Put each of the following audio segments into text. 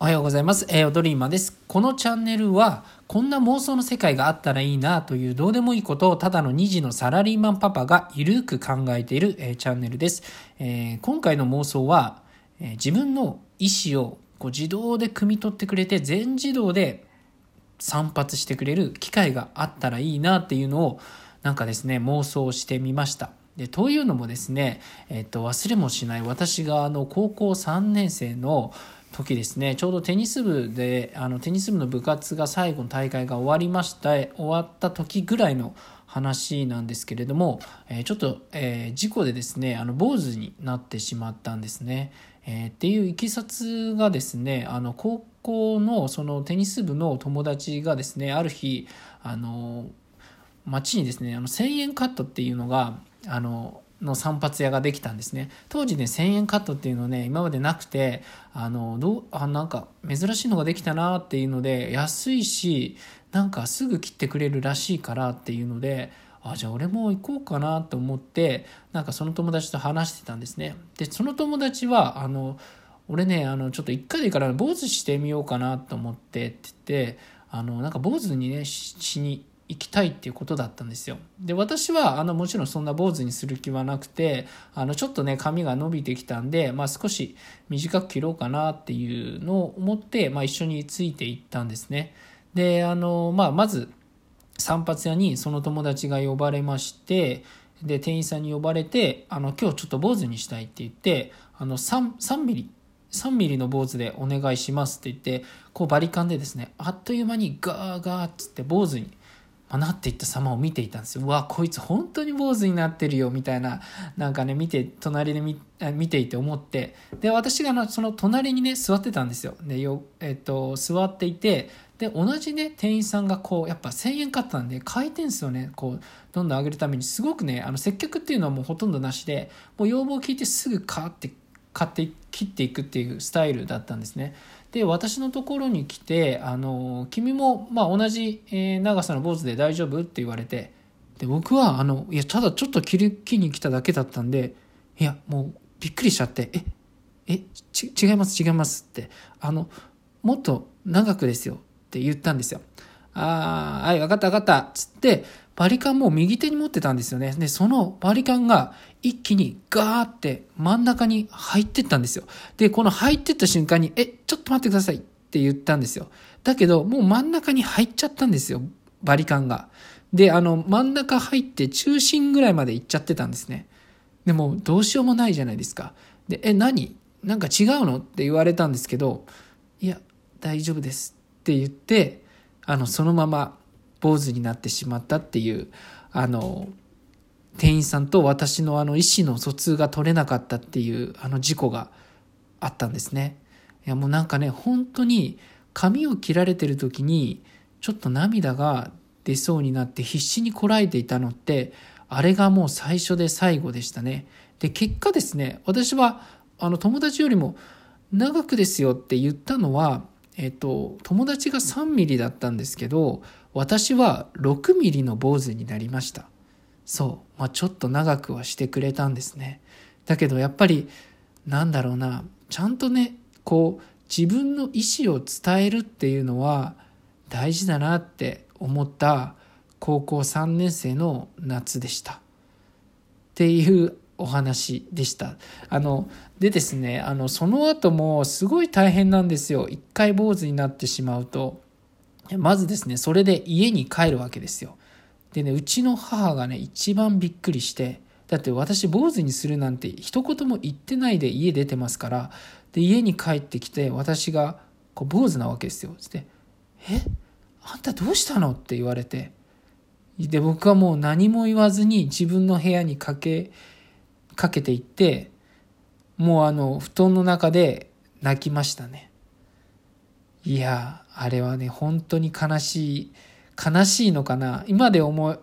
おはようございます。えー、ドリーマです。このチャンネルは、こんな妄想の世界があったらいいなというどうでもいいことをただの2児のサラリーマンパパがゆるく考えている、えー、チャンネルです。えー、今回の妄想は、え自分の意思をこう自動で汲み取ってくれて全自動で散発してくれる機会があったらいいなっていうのをなんかですね妄想してみました。でというのもですね、えっと、忘れもしない私があの高校3年生の時ですねちょうどテニス部であのテニス部の部活が最後の大会が終わりました終わった時ぐらいの話なんですけれども、えー、ちょっと、えー、事故でですねあの坊主になってしまったんですね。えー、っていういきさつがですねあの高校のそのテニス部の友達がですねある日あの街にですねあの1000円カットっていうのがあのの散髪屋ができたんですね。当時ね1000円カットっていうのね今までなくてあのどうあなんか珍しいのができたなっていうので安いしなんかすぐ切ってくれるらしいからっていうのであじゃあ俺も行こうかなと思ってなんかその友達と話してたんですね。でその友達はあの俺ねあのちょっと一回でいいから坊主してみようかなと思ってって言ってあのなんか坊主にねしに行きたいっていうことだったんですよ。で、私は、あの、もちろんそんな坊主にする気はなくて、あの、ちょっとね、髪が伸びてきたんで、まあ少し短く切ろうかなっていうのを思って、まあ一緒についていったんですね。で、あの、まあまず、散髪屋にその友達が呼ばれまして、で、店員さんに呼ばれて、あの、今日ちょっと坊主にしたいって言って、あの、3、3ミリ、3ミリの坊主でお願いしますって言って、こうバリカンでですね、あっという間にガーガーっつって坊主になっていった様を見ていたんですよ。うわ、こいつ本当に坊主になってるよ、みたいな、なんかね、見て、隣で見見ていて思って、で、私がその隣にね、座ってたんですよ。で、よ、えっと、座っていて、で、同じね、店員さんがこう、やっぱ1000円買ったんで、回転数をね、こう、どんどん上げるために、すごくね、あの、接客っていうのはもうほとんどなしで、もう要望を聞いてすぐ買って、買って切っていくっていうスタイルだったんですね。で私のところに来て「あの君も、まあ、同じ、え長さの坊主で大丈夫?」って言われてで僕はあのいやただちょっと切り切に来ただけだったんでいやもうびっくりしちゃって「ええち違います違います」ってあのもっと長くですよって言ったんですよ。ああ、はい、分かった分かった。つって、バリカンも右手に持ってたんですよね。で、そのバリカンが一気にガーって真ん中に入ってったんですよ。で、この入ってった瞬間に、え、ちょっと待ってくださいって言ったんですよ。だけど、もう真ん中に入っちゃったんですよ。バリカンが。で、あの、真ん中入って中心ぐらいまで行っちゃってたんですね。でも、どうしようもないじゃないですか。で、え、何？なんか違うの？って言われたんですけど、いや、大丈夫ですって言って、あの、そのまま坊主になってしまったっていう、あの、店員さんと私のあの意思の疎通が取れなかったっていうあの事故があったんですね。いやもうなんかね、本当に髪を切られてる時にちょっと涙が出そうになって必死にこらえていたのって、あれがもう最初で最後でしたね。で、結果ですね、私はあの友達よりも長くですよって言ったのは、えっと、友達が3ミリだったんですけど、私は6ミリの坊主になりました。そう。まあ、ちょっと長くはしてくれたんですね。だけどやっぱり、なんだろうな、ちゃんとね、こう、自分の意思を伝えるっていうのは大事だなって思った高校3年生の夏でした。っていうお話でした。あの、でですね、あの、その後もすごい大変なんですよ。一回坊主になってしまうと。まずですね、それで家に帰るわけですよ。でね、うちの母がね、一番びっくりして、だって私坊主にするなんて一言も言ってないで家出てますから、で、家に帰ってきて私がこう坊主なわけですよ。つって、え？あんたどうしたの？って言われて、で、僕はもう何も言わずに自分の部屋に駆け、かけていって、もうあの、布団の中で泣きましたね。いや、あれはね、本当に悲しい、悲しいのかな。今で思い、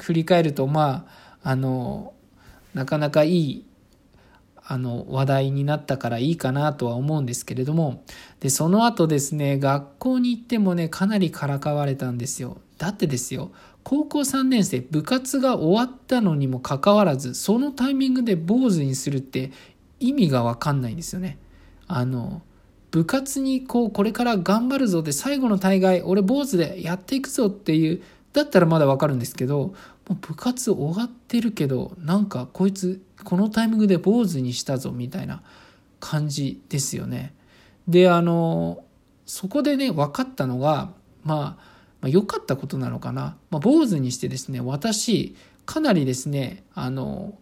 振り返ると、まあ、あの、なかなかいい、あの、話題になったからいいかなとは思うんですけれども、で、その後ですね、学校に行ってもね、かなりからかわれたんですよ。だってですよ、高校3年生部活が終わったのにもかかわらずそのタイミングで坊主にするって意味が分かんないんですよね。あの部活にこうこれから頑張るぞで最後の大会俺坊主でやっていくぞっていうだったらまだわかるんですけどもう部活終わってるけどなんかこいつこのタイミングで坊主にしたぞみたいな感じですよね。であのそこでね分かったのがまあまあ、良かったことなのかな。まあ、坊主にしてですね、私、かなりですね、あの、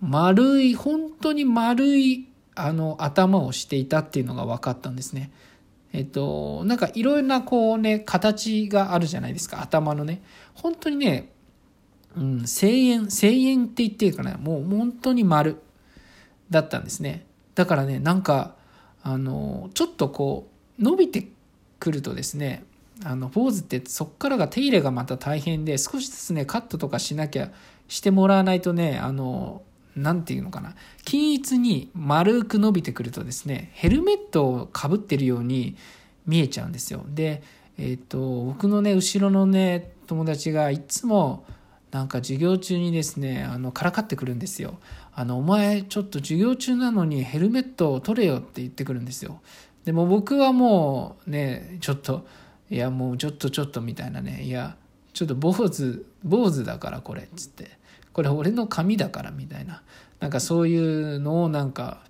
丸い、本当に丸い、あの、頭をしていたっていうのが分かったんですね。えっと、なんかいろいろなこうね、形があるじゃないですか、頭のね。本当にね、うん、声援、声援って言っていいかな、もう本当に丸だったんですね。だからね、なんか、あの、ちょっとこう、伸びてくるとですね、あの坊主ってそっからが手入れがまた大変で少しずつねカットとかしなきゃしてもらわないとねあの何て言うのかな。均一に丸く伸びてくるとですねヘルメットをかぶってるように見えちゃうんですよ。でえっ、ー、と僕のね後ろのね友達がいつもなんか授業中にですねあのからかってくるんですよ。あのお前ちょっと授業中なのにヘルメットを取れよって言ってくるんですよ。でも僕はもうねちょっといやもうちょっとちょっとみたいなね。いやちょっと坊主坊主だからこれっつって。これ俺の髪だからみたいな。なんかそういうのをなんか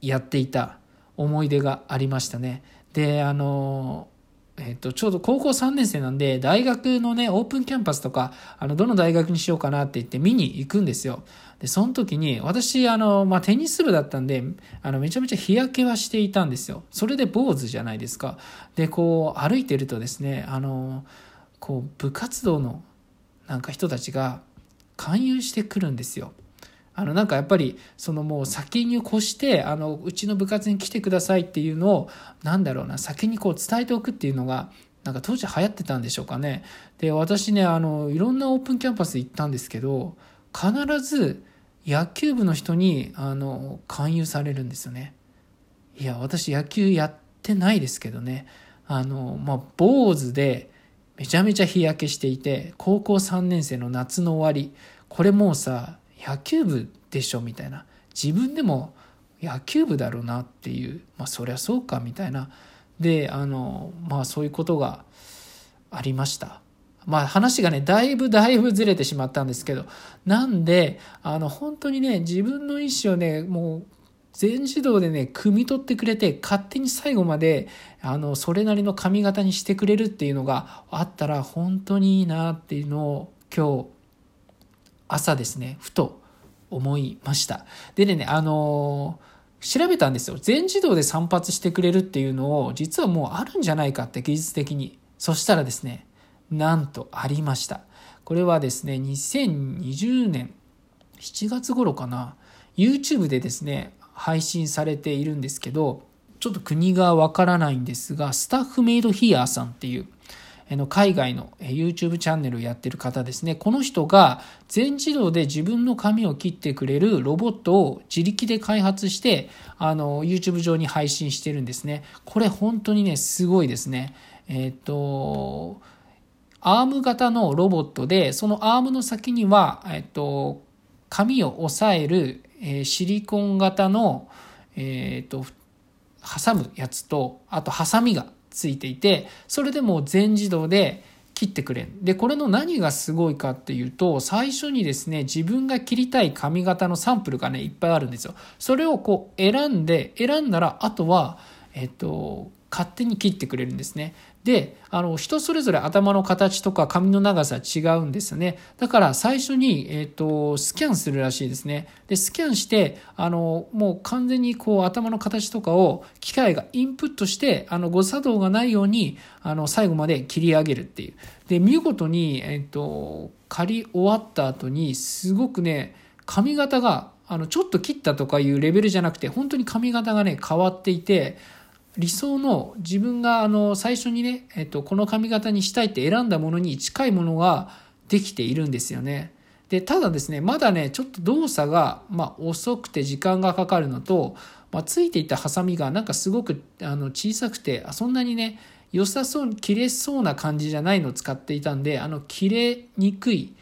やっていた思い出がありましたね。であのえっと、ちょうど高校3年生なんで、大学のね、オープンキャンパスとか、あの、どの大学にしようかなって言って見に行くんですよ。で、その時に、私、あの、まあ、テニス部だったんで、あの、めちゃめちゃ日焼けはしていたんですよ。それで坊主じゃないですか。で、こう、歩いてるとですね、あの、こう、部活動の、なんか人たちが、勧誘してくるんですよ。あの、なんかやっぱり、そのもう先に越して、あの、うちの部活に来てくださいっていうのを、なんだろうな、先にこう伝えておくっていうのが、なんか当時流行ってたんでしょうかね。で、私ね、あの、いろんなオープンキャンパス行ったんですけど、必ず野球部の人にあの勧誘されるんですよね。いや私野球やってないですけどねあの、まあ、坊主でめちゃめちゃ日焼けしていて高校3年生の夏の終わりこれもうさ野球部でしょみたいな。自分でも野球部だろうなっていう。まあそりゃそうかみたいな。であのまあそういうことがありました。まあ話がね、だいぶだいぶずれてしまったんですけど、なんで、あの、本当にね、自分の意思をね、もう、全自動でね、汲み取ってくれて、勝手に最後まで、あの、それなりの髪型にしてくれるっていうのがあったら、本当にいいなっていうのを、今日、朝ですね、ふと思いました。でね、あの調べたんですよ。全自動で散髪してくれるっていうのを、実はもうあるんじゃないかって技術的に。そしたらですね、なんとありました。これはですね、2020年7月頃かな、YouTube でですね、配信されているんですけど、ちょっと国がわからないんですが、スタッフメイドヒアーさんっていう、の海外の YouTube チャンネルをやってる方ですね。この人が全自動で自分の髪を切ってくれるロボットを自力で開発して、あの、YouTube 上に配信してるんですね。これ本当にね、すごいですね。えっ、と、アーム型のロボットで、そのアームの先には、えっと、紙を押さえる、えー、シリコン型の、えっと、挟むやつと、あと、ハサミがついていて、それでも全自動で切ってくれん。で、これの何がすごいかっていうと、最初にですね、自分が切りたい髪型のサンプルがね、いっぱいあるんですよ。それをこう選んで、選んだら、あとは、えっと、勝手に切ってくれるんですね。で、あの、人それぞれ頭の形とか髪の長さ違うんですよね。だから最初に、えっ、ー、と、スキャンするらしいですね。で、スキャンして、あの、もう完全にこう頭の形とかを機械がインプットして、あの、誤作動がないように、あの、最後まで切り上げるっていう。で、見事に、えっ、ー、と、刈り終わった後に、すごくね、髪型が、あの、ちょっと切ったとかいうレベルじゃなくて、本当に髪型がね、変わっていて、理想の自分があの最初にね、えっと、この髪型にしたいって選んだものに近いものができているんですよね。で、ただですね、まだね、ちょっと動作が、まあ、遅くて時間がかかるのと、まあ、ついていたハサミがなんかすごくあの小さくて、そんなにね、良さそうに切れそうな感じじゃないのを使っていたんで、あの、切れにくい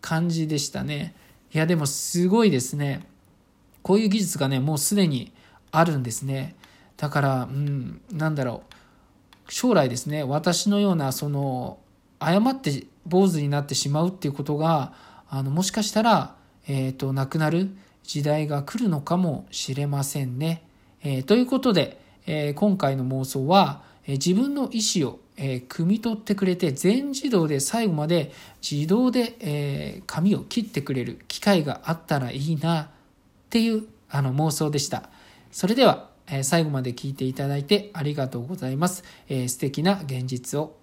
感じでしたね。いや、でもすごいですね。こういう技術がね、もうすでにあるんですね。だから、うん、なんだろう。将来ですね、私のような、その、誤って坊主になってしまうっていうことが、あの、もしかしたら、えっ、ー、と、なくなる時代が来るのかもしれませんね。えー、ということで、えー、今回の妄想は、え自分の意思を、え汲み取ってくれて全自動で最後まで自動で、え髪を切ってくれる機会があったらいいなっていうあの妄想でした。それでは、最後まで聞いていただいてありがとうございます。素敵な現実を